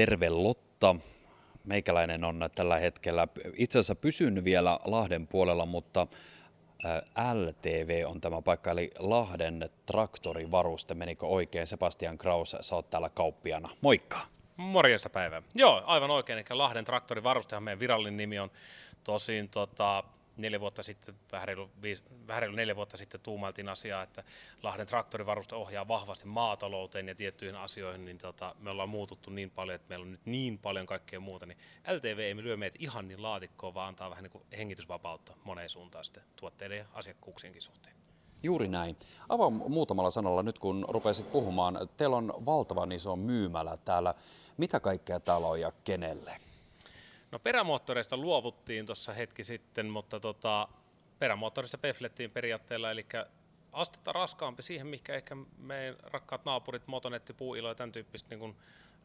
Terve Lotta. Meikäläinen on tällä hetkellä itse asiassa pysynyt vielä Lahden puolella, mutta LTV on tämä paikka, eli Lahden traktorivaruste. Menikö oikein? Sebastian Kraus, sä oot täällä kauppiana. Moikka! Morjesta päivää. Joo, aivan oikein. Eli Lahden traktorivarustehan meidän virallinen nimi on. Tosin tota, neljä vuotta sitten, vähän reilu, viisi, vähän reilu neljä vuotta sitten tuumailtiin asiaa, että Lahden traktorivaruste ohjaa vahvasti maatalouteen ja tiettyihin asioihin, niin tota, me ollaan muututtu niin paljon, että meillä on nyt niin paljon kaikkea muuta, niin LTV ei me lyö meitä ihan niin laatikkoon, vaan antaa vähän niin kuin hengitysvapautta moneen suuntaan sitten tuotteiden ja asiakkuuksienkin suhteen. Juuri näin. Avaa muutamalla sanalla nyt, kun rupesit puhumaan. Teillä on valtavan iso myymälä täällä. Mitä kaikkea täällä on ja kenelle? No perämoottoreista luovuttiin tuossa hetki sitten, mutta tota, perämoottorista peflettiin periaatteella, eli astetta raskaampi siihen, mikä ehkä meidän rakkaat naapurit, Motonetti, Puuilo ja tämän tyyppistä niin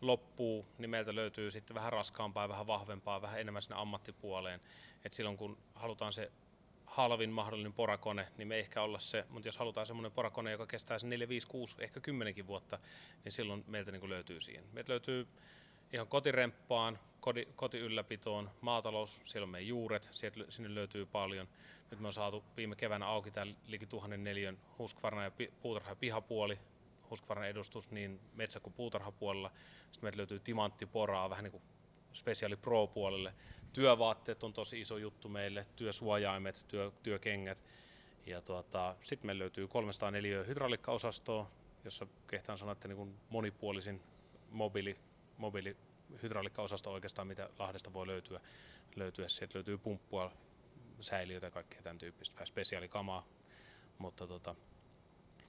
loppuu, niin meiltä löytyy sitten vähän raskaampaa vähän vahvempaa, vähän enemmän sinne ammattipuoleen. Et silloin kun halutaan se halvin mahdollinen porakone, niin me ei ehkä olla se, mutta jos halutaan semmoinen porakone, joka kestää se 4, 5, 6, ehkä 10 vuotta, niin silloin meiltä niin löytyy siihen. Meiltä löytyy ihan kotiremppaan, koti, kotiylläpitoon, maatalous, siellä on meidän juuret, sieltä, sinne löytyy paljon. Nyt me on saatu viime keväänä auki tämä liki tuhannen neliön Husqvarna ja puutarha ja pihapuoli, Husqvarna edustus niin metsä- kuin puutarhapuolella. Sitten meiltä löytyy timanttiporaa vähän niin kuin Speciali Pro-puolelle. Työvaatteet on tosi iso juttu meille, työsuojaimet, työ, työkengät. Ja tuota, sitten meillä löytyy 304 hydraulikkaosastoa, jossa kehtaan sanoa, että niin monipuolisin mobiili, mobiili hydraulikkaosasto oikeastaan, mitä Lahdesta voi löytyä. löytyä. Sieltä löytyy pumppua, säiliöitä ja kaikkea tämän tyyppistä, vähän spesiaalikamaa. Mutta tota,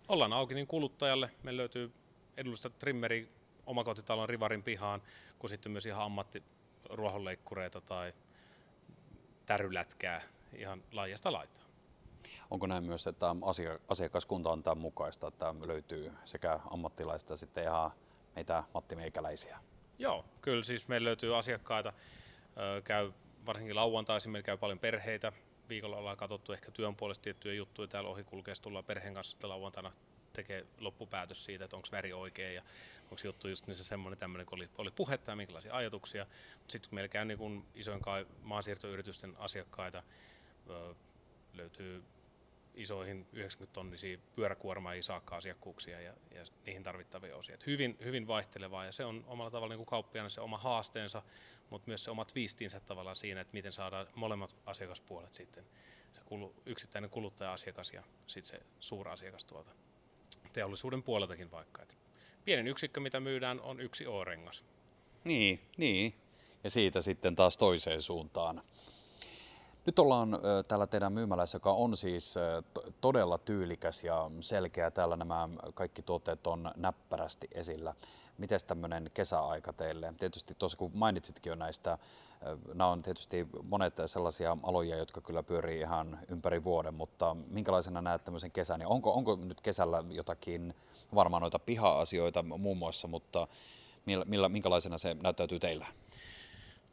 ollaan auki niin kuluttajalle. Meillä löytyy edullista trimmeri omakotitalon rivarin pihaan, kun sitten myös ihan ammatti ruohonleikkureita tai tärylätkää ihan laajasta laitaa. Onko näin myös, että asiakaskunta on tämän mukaista, että löytyy sekä ammattilaista sitten ihan meitä Matti Meikäläisiä? Joo, kyllä siis meillä löytyy asiakkaita, käy varsinkin lauantaisin, meillä käy paljon perheitä, viikolla ollaan katsottu ehkä työn puolesta tiettyjä juttuja täällä ohikulkeessa, tullaan perheen kanssa sitten lauantaina tekee loppupäätös siitä, että onko väri oikein ja onko juttu just se semmoinen tämmöinen, kun oli, oli puhetta ja minkälaisia ajatuksia. Sitten meillä käy niin isoin maansiirtoyritysten asiakkaita, löytyy isoihin 90 tonnisiin pyöräkuormaajia saakka asiakkuuksia ja, ja niihin tarvittavia osia. Hyvin, hyvin vaihtelevaa ja se on omalla tavalla niin kauppiaana se oma haasteensa, mutta myös se omat viistinsä tavallaan siinä, että miten saadaan molemmat asiakaspuolet sitten, se kulu, yksittäinen kuluttaja-asiakas ja sitten se suurasiakas tuolta teollisuuden puoleltakin vaikka. Et pienin yksikkö, mitä myydään, on yksi O-rengas. Niin, niin. Ja siitä sitten taas toiseen suuntaan. Nyt ollaan täällä teidän myymälässä, joka on siis todella tyylikäs ja selkeä. Täällä nämä kaikki tuotteet on näppärästi esillä. Miten tämmöinen kesäaika teille? Tietysti tuossa kun mainitsitkin jo näistä, nämä on tietysti monet sellaisia aloja, jotka kyllä pyörii ihan ympäri vuoden, mutta minkälaisena näet tämmöisen kesän? Onko, onko nyt kesällä jotakin, varmaan noita piha-asioita muun muassa, mutta millä, millä, minkälaisena se näyttäytyy teillä?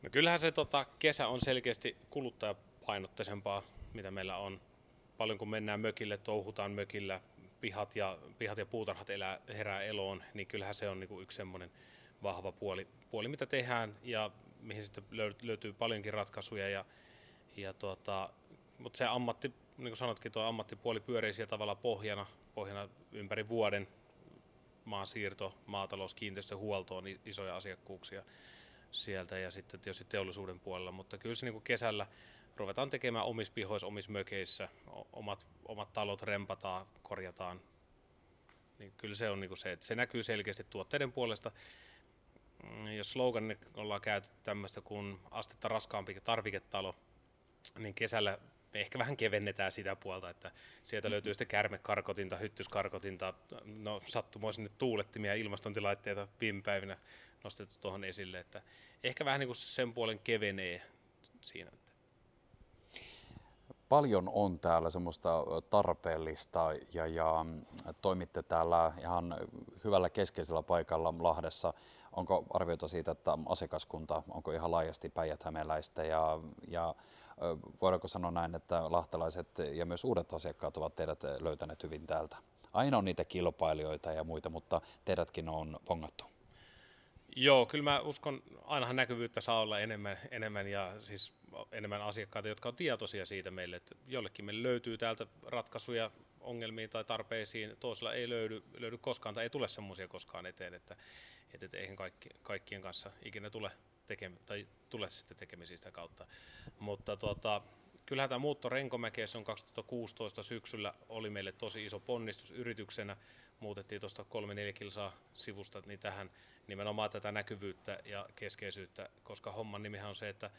No kyllähän se tota, kesä on selkeästi kuluttaja painotteisempaa, mitä meillä on. Paljon kun mennään mökille, touhutaan mökillä, pihat ja, pihat ja puutarhat elää, herää eloon, niin kyllähän se on niin kuin yksi semmoinen vahva puoli, puoli, mitä tehdään ja mihin sitten löytyy paljonkin ratkaisuja. Ja, ja tuota, mutta se ammatti, niin kuin sanotkin, tuo ammattipuoli pyörii siellä tavalla pohjana, pohjana ympäri vuoden maansiirto, maatalous, kiinteistöhuolto on isoja asiakkuuksia sieltä ja sitten tietysti teollisuuden puolella, mutta kyllä se niin kuin kesällä ruvetaan tekemään omissa pihoissa, omissa mökeissä, omat, omat talot rempataan, korjataan. Niin kyllä se on niin kuin se, että se näkyy selkeästi tuotteiden puolesta. Mm, jos slogan ollaan käytetty tämmöistä kuin astetta raskaampi tarviketalo, niin kesällä me ehkä vähän kevennetään sitä puolta, että sieltä löytyy sitten kärmekarkotinta, hyttyskarkotinta, no sattumoisin nyt tuulettimia ilmastontilaitteita viime päivinä nostettu tuohon esille, että ehkä vähän niin kuin sen puolen kevenee siinä. Paljon on täällä semmoista tarpeellista ja, ja toimitte täällä ihan hyvällä keskeisellä paikalla Lahdessa. Onko arvioita siitä, että asiakaskunta, onko ihan laajasti päijät ja, ja voidaanko sanoa näin, että lahtelaiset ja myös uudet asiakkaat ovat teidät löytäneet hyvin täältä? Aina on niitä kilpailijoita ja muita, mutta teidätkin on pongattu. Joo, kyllä mä uskon, ainahan näkyvyyttä saa olla enemmän, enemmän ja siis enemmän asiakkaita, jotka on tietoisia siitä meille, että jollekin meille löytyy täältä ratkaisuja ongelmiin tai tarpeisiin, toisella ei löydy, löydy koskaan tai ei tule semmoisia koskaan eteen, että, että, että eihän kaikki, kaikkien kanssa ikinä tule, tekemi, tai tule sitten tekemisiä sitä kautta. Mutta tuota, kyllähän tämä muutto Renkomäkeen, on 2016 syksyllä, oli meille tosi iso ponnistus yrityksenä. Muutettiin tuosta 3-4 kilsaa sivusta niin tähän nimenomaan tätä näkyvyyttä ja keskeisyyttä, koska homman nimihän on se, että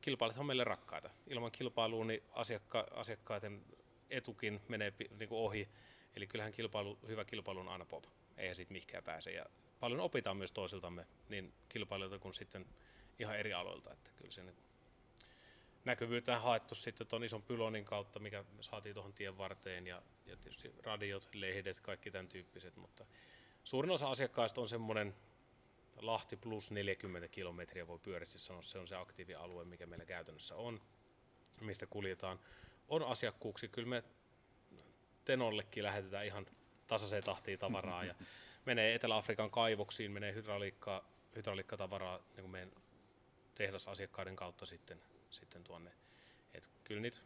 kilpailijat on meille rakkaita. Ilman kilpailua niin asiakka- asiakkaiden etukin menee niin kuin ohi. Eli kyllähän kilpailu, hyvä kilpailu on aina pop. Eihän siitä mihinkään pääse. Ja paljon opitaan myös toisiltamme, niin kilpailijoilta kuin sitten ihan eri aloilta. Että kyllä se näkyvyyttä on haettu sitten tuon ison pylonin kautta, mikä saatiin tuohon tien varteen ja, ja tietysti radiot, lehdet, kaikki tämän tyyppiset, mutta suurin osa asiakkaista on semmoinen Lahti plus 40 kilometriä voi pyörästi sanoa, se on se aktiivialue, mikä meillä käytännössä on, mistä kuljetaan. On asiakkuuksi, kyllä me Tenollekin lähetetään ihan tasaiseen tahtiin tavaraa ja menee Etelä-Afrikan kaivoksiin, menee hydrauliikka, hydrauliikkatavaraa niin kuin meidän tehdasasiakkaiden kautta sitten, sitten tuonne. Et kyllä niitä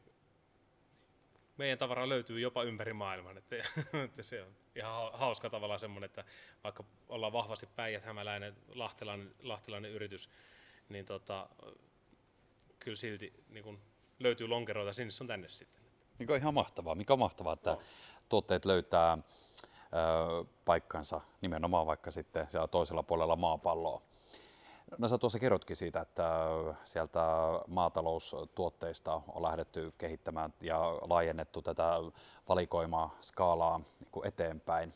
meidän tavara löytyy jopa ympäri maailman. Että, että se on ihan hauska tavalla semmoinen, että vaikka ollaan vahvasti päijät hämäläinen, lahtelainen, lahtelainen yritys, niin tota, kyllä silti niin kun löytyy lonkeroita sinne on tänne sitten. Mikä on ihan mahtavaa. Mikä on mahtavaa, että no. tuotteet löytää ö, paikkansa nimenomaan vaikka sitten siellä toisella puolella maapalloa. No sä tuossa kerrotkin siitä, että sieltä maataloustuotteista on lähdetty kehittämään ja laajennettu tätä valikoimaa, skaalaa niin eteenpäin.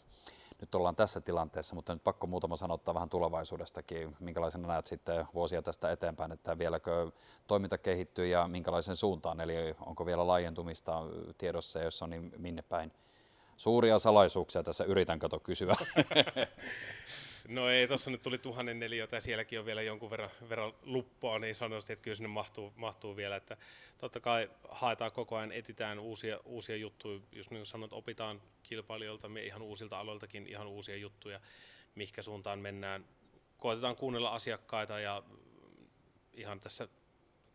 Nyt ollaan tässä tilanteessa, mutta nyt pakko muutama sanottaa vähän tulevaisuudestakin. Minkälaisena näet sitten vuosia tästä eteenpäin, että vieläkö toiminta kehittyy ja minkälaisen suuntaan, eli onko vielä laajentumista tiedossa, jos on niin minne päin? Suuria salaisuuksia tässä yritän kato kysyä. No ei, tuossa nyt tuli tuhannen neliötä ja sielläkin on vielä jonkun verran, verran luppoa, niin sanoisin, että kyllä sinne mahtuu, mahtuu vielä. Että totta kai haetaan koko ajan, etsitään uusia, uusia juttuja. Just niin kuin sanoit, opitaan kilpailijoilta, me ihan uusilta aloiltakin ihan uusia juttuja, mihinkä suuntaan mennään. Koitetaan kuunnella asiakkaita ja ihan tässä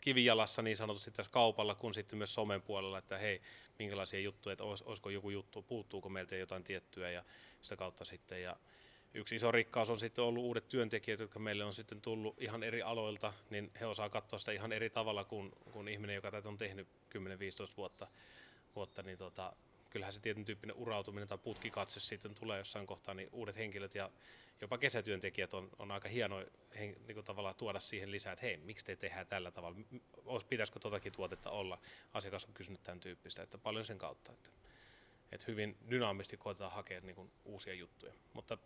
kivijalassa niin sanotusti tässä kaupalla kuin sitten myös somen puolella, että hei, minkälaisia juttuja, että olisiko joku juttu, puuttuuko meiltä jotain tiettyä ja sitä kautta sitten. Ja yksi iso rikkaus on sitten ollut uudet työntekijät, jotka meille on sitten tullut ihan eri aloilta, niin he osaa katsoa sitä ihan eri tavalla kuin, kuin ihminen, joka tätä on tehnyt 10-15 vuotta, vuotta niin tota, kyllähän se tietyn tyyppinen urautuminen tai putkikatse sitten tulee jossain kohtaa, niin uudet henkilöt ja jopa kesätyöntekijät on, on aika hieno niin kuin tavallaan tuoda siihen lisää, että hei, miksi te tehdään tällä tavalla, pitäisikö totakin tuotetta olla, asiakas on kysynyt tämän tyyppistä, että paljon sen kautta, että, että hyvin dynaamisesti koetetaan hakea niin kuin, uusia juttuja, mutta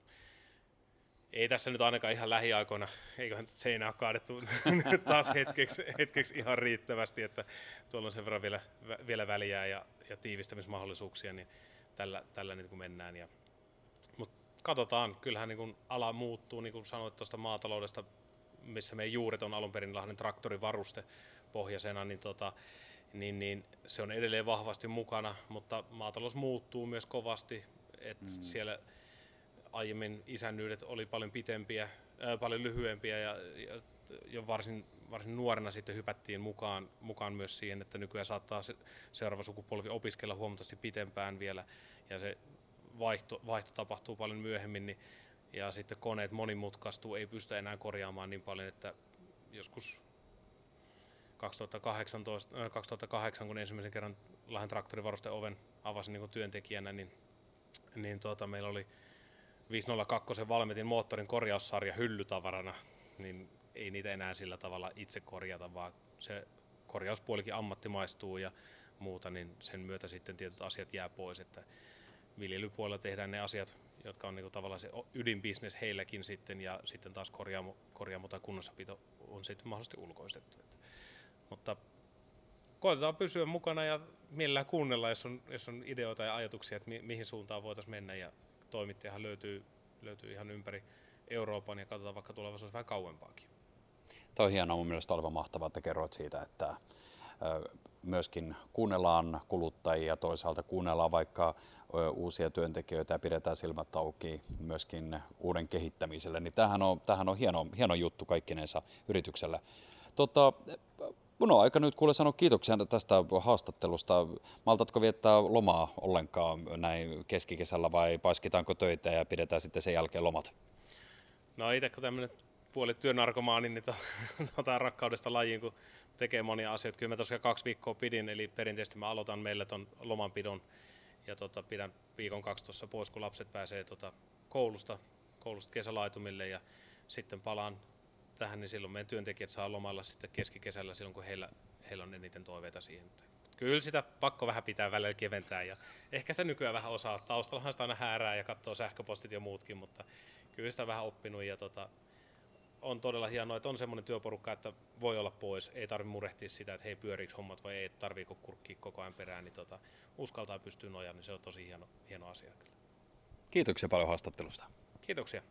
ei tässä nyt ainakaan ihan lähiaikoina, eiköhän seinää ole kaadettu taas hetkeksi, hetkeksi ihan riittävästi, että tuolla on sen verran vielä, vielä väliä ja, ja tiivistämismahdollisuuksia, niin tällä, tällä niin kuin mennään. Ja, mutta katsotaan, kyllähän niin kuin ala muuttuu, niin kuin sanoit tuosta maataloudesta, missä meidän juuret on alun perin Lahden traktorivaruste pohjaisena, niin, tota, niin, niin se on edelleen vahvasti mukana, mutta maatalous muuttuu myös kovasti, että mm. siellä aiemmin isännyydet oli paljon pitempiä, ää, paljon lyhyempiä ja, ja jo varsin, varsin nuorena sitten hypättiin mukaan, mukaan myös siihen, että nykyään saattaa se, seuraava sukupolvi opiskella huomattavasti pitempään vielä ja se vaihto, vaihto tapahtuu paljon myöhemmin niin, ja sitten koneet monimutkaistuu, ei pysty enää korjaamaan niin paljon, että joskus 2018, äh, 2008, kun ensimmäisen kerran Lahden traktorivarusten oven avasin niin työntekijänä, niin, niin tuota, meillä oli 502 Valmetin moottorin korjaussarja hyllytavarana, niin ei niitä enää sillä tavalla itse korjata, vaan se korjauspuolikin ammattimaistuu ja muuta, niin sen myötä sitten tietyt asiat jää pois, että viljelypuolella tehdään ne asiat, jotka on niinku tavallaan se ydinbisnes heilläkin sitten, ja sitten taas korjaamo, korjaamo tai kunnossapito on sitten mahdollisesti ulkoistettu. Että, mutta koitetaan pysyä mukana ja mielellään kuunnella, jos on, jos on ideoita ja ajatuksia, että mi, mihin suuntaan voitaisiin mennä, ja toimittajahan löytyy, löytyy ihan ympäri Euroopan ja katsotaan vaikka tulevaisuudessa vähän kauempaakin. Tämä on hienoa mun mielestä olevan mahtavaa, että kerroit siitä, että myöskin kuunnellaan kuluttajia, toisaalta kuunnellaan vaikka uusia työntekijöitä ja pidetään silmät auki myöskin uuden kehittämiselle, niin tämähän on, tämähän on hieno, hieno juttu kaikkinensa yritykselle. Tota, Mun on aika nyt kuule sanoa kiitoksia tästä haastattelusta. Maltatko viettää lomaa ollenkaan näin keskikesällä vai paiskitaanko töitä ja pidetään sitten sen jälkeen lomat? No itse kun tämmöinen puoli työnarkomaani, niin tota, rakkaudesta lajiin, kun tekee monia asioita. Kyllä mä tosiaan kaksi viikkoa pidin, eli perinteisesti mä aloitan meille ton lomanpidon ja tota, pidän viikon kaksi tuossa pois, kun lapset pääsee tota, koulusta, koulusta kesälaitumille ja sitten palaan tähän, niin silloin meidän työntekijät saa lomalla sitten keskikesällä silloin, kun heillä, heillä on eniten toiveita siihen. Kyllä sitä pakko vähän pitää välillä keventää ja ehkä sitä nykyään vähän osaa. Taustallahan sitä aina häärää ja katsoo sähköpostit ja muutkin, mutta kyllä sitä vähän oppinut ja tota, on todella hienoa, että on semmoinen työporukka, että voi olla pois, ei tarvitse murehtia sitä, että hei pyöriikö hommat vai ei tarviiko kurkkia koko ajan perään, niin tota, uskaltaa pystyä nojaan, niin se on tosi hieno, hieno asia. Kiitoksia paljon haastattelusta. Kiitoksia.